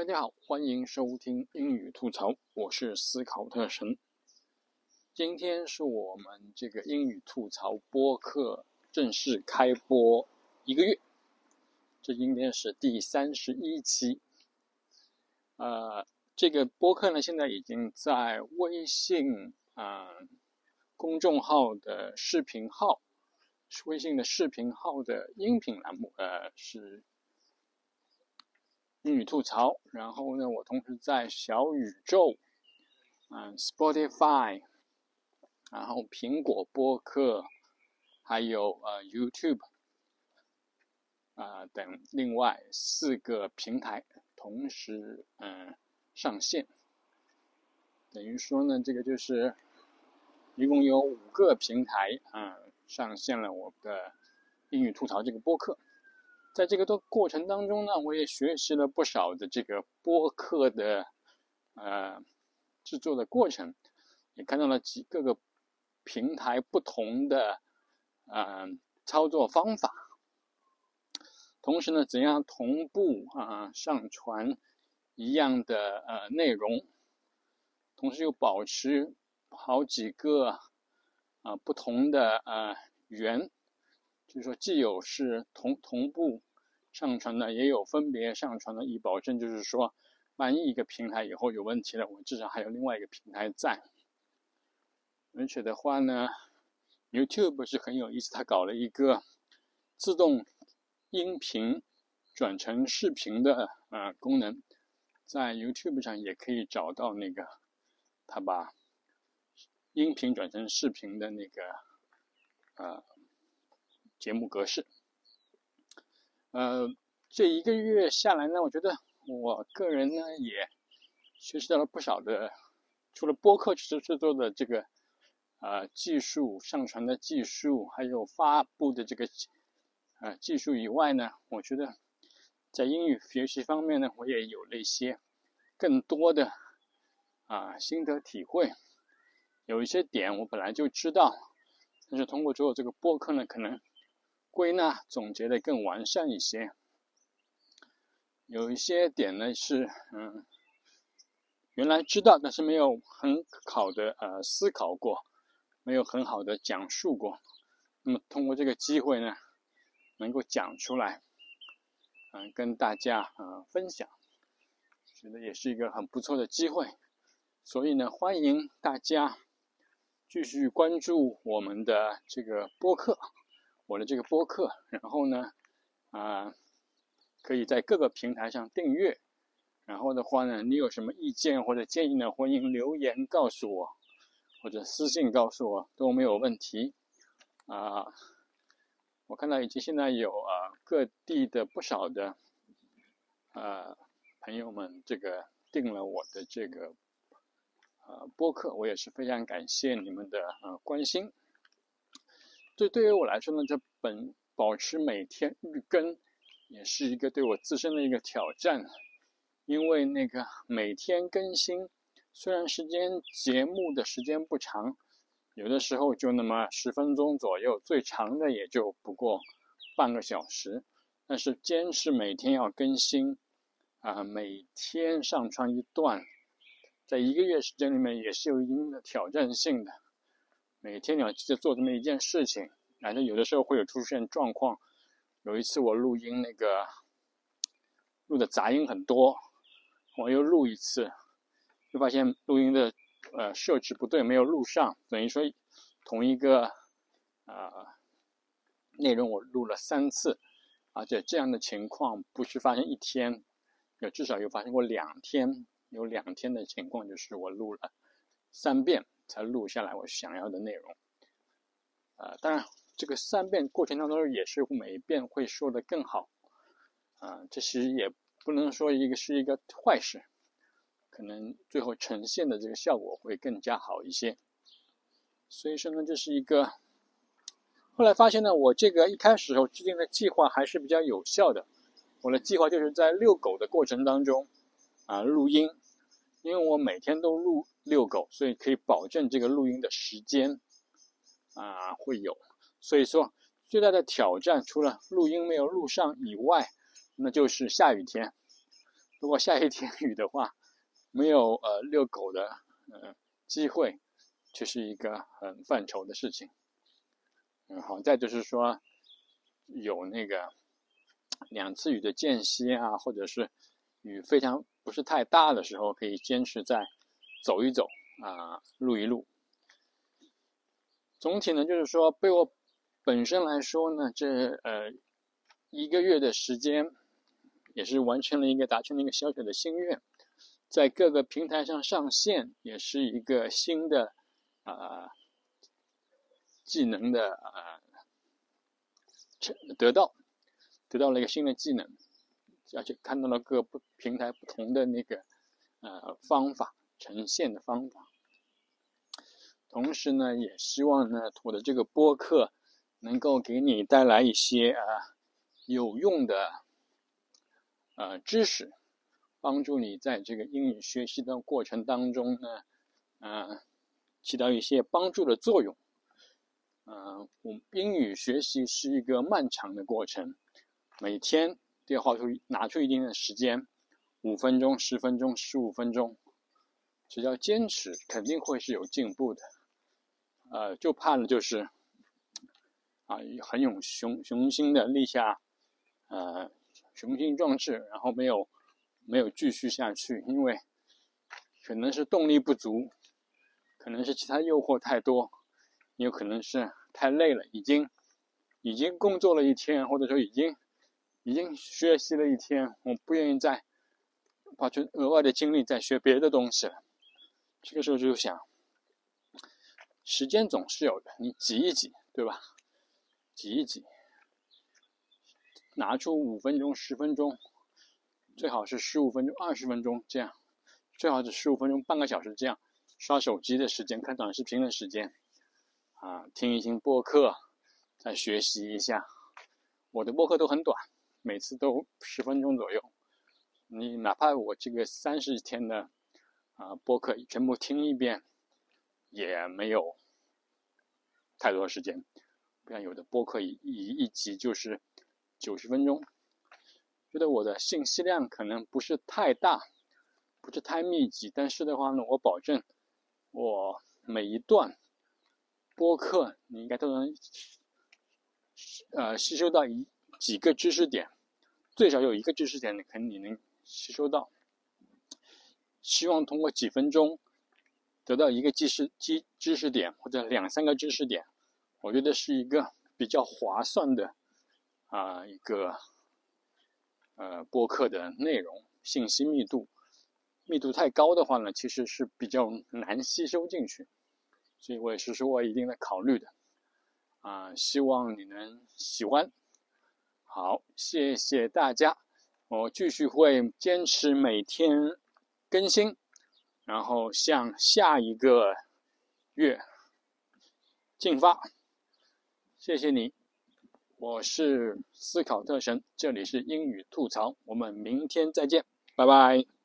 大家好，欢迎收听英语吐槽，我是思考特神。今天是我们这个英语吐槽播客正式开播一个月，这今天是第三十一期。呃，这个播客呢，现在已经在微信啊公众号的视频号。微信的视频号的音频栏目，呃，是英语吐槽。然后呢，我同时在小宇宙、嗯，Spotify，然后苹果播客，还有呃 YouTube，啊等另外四个平台同时嗯上线。等于说呢，这个就是一共有五个平台啊。上线了我的英语吐槽这个播客，在这个的过程当中呢，我也学习了不少的这个播客的呃制作的过程，也看到了几个个平台不同的呃操作方法，同时呢，怎样同步啊上传一样的呃内容，同时又保持好几个。啊，不同的呃源，就是说既有是同同步上传的，也有分别上传的，以保证就是说，万一一个平台以后有问题了，我至少还有另外一个平台在。而且的话呢，YouTube 是很有意思，它搞了一个自动音频转成视频的呃功能，在 YouTube 上也可以找到那个，它把。音频转成视频的那个呃节目格式，呃，这一个月下来呢，我觉得我个人呢也学习到了不少的，除了播客制制作的这个呃技术、上传的技术，还有发布的这个呃技术以外呢，我觉得在英语学习方面呢，我也有了一些更多的啊心得体会。有一些点我本来就知道，但是通过做这个播客呢，可能归纳总结的更完善一些。有一些点呢是嗯，原来知道，但是没有很好的呃思考过，没有很好的讲述过。那么通过这个机会呢，能够讲出来，嗯，跟大家嗯分享，觉得也是一个很不错的机会。所以呢，欢迎大家。继续关注我们的这个播客，我的这个播客，然后呢，啊，可以在各个平台上订阅。然后的话呢，你有什么意见或者建议呢？欢迎留言告诉我，或者私信告诉我都没有问题。啊，我看到已经现在有啊各地的不少的呃朋友们这个订了我的这个。呃，播客我也是非常感谢你们的呃关心。这对于我来说呢，这本保持每天日更也是一个对我自身的一个挑战，因为那个每天更新，虽然时间节目的时间不长，有的时候就那么十分钟左右，最长的也就不过半个小时，但是坚持每天要更新，啊，每天上传一段。在一个月时间里面也是有一定的挑战性的，每天你要记得做这么一件事情，反正有的时候会有出现状况。有一次我录音那个录的杂音很多，我又录一次，就发现录音的呃设置不对，没有录上，等于说同一个啊内容我录了三次，而且这样的情况不是发生一天，有至少有发生过两天。有两天的情况，就是我录了三遍才录下来我想要的内容。啊，当然这个三遍过程当中也是每一遍会说的更好。啊，这其实也不能说一个是一个坏事，可能最后呈现的这个效果会更加好一些。所以说呢，这是一个。后来发现呢，我这个一开始时候制定的计划还是比较有效的。我的计划就是在遛狗的过程当中啊录音。因为我每天都录遛狗，所以可以保证这个录音的时间啊会有。所以说最大的挑战除了录音没有录上以外，那就是下雨天。如果下一天雨的话，没有呃遛狗的呃机会，就是一个很犯愁的事情。嗯，好再就是说有那个两次雨的间歇啊，或者是雨非常不是太大的时候，可以坚持再走一走啊，录一录。总体呢，就是说，对我本身来说呢，这呃一个月的时间，也是完成了一个达成了一个小小的心愿，在各个平台上上线，也是一个新的啊技能的啊得到，得到了一个新的技能，而且看到了各不平台不同的那个呃方法呈现的方法。同时呢，也希望呢，我的这个播客能够给你带来一些啊有用的呃知识，帮助你在这个英语学习的过程当中呢，嗯，起到一些帮助的作用。嗯，我英语学习是一个漫长的过程，每天要花出拿出一定的时间，五分钟、十分钟、十五分钟，只要坚持，肯定会是有进步的。呃，就怕的就是，啊，很有雄雄心的立下，呃，雄心壮志，然后没有没有继续下去，因为可能是动力不足，可能是其他诱惑太多，也有可能是太累了，已经已经工作了一天，或者说已经已经学习了一天，我不愿意再花出额外的精力再学别的东西了，这个时候就想。时间总是有的，你挤一挤，对吧？挤一挤，拿出五分钟、十分钟，最好是十五分钟、二十分钟这样，最好是十五分钟、半个小时这样，刷手机的时间、看短视频的时间，啊，听一听播客，再学习一下。我的播客都很短，每次都十分钟左右。你哪怕我这个三十天的啊播客全部听一遍，也没有。太多时间，不像有的播客一一集就是九十分钟，觉得我的信息量可能不是太大，不是太密集，但是的话呢，我保证我每一段播客你应该都能呃吸收到一几个知识点，最少有一个知识点你肯定能吸收到。希望通过几分钟。得到一个知识知知识点或者两三个知识点，我觉得是一个比较划算的啊一个呃播客的内容信息密度密度太高的话呢，其实是比较难吸收进去，所以我也是说我一定在考虑的啊，希望你能喜欢。好，谢谢大家，我继续会坚持每天更新。然后向下一个月进发，谢谢你，我是思考特神，这里是英语吐槽，我们明天再见，拜拜。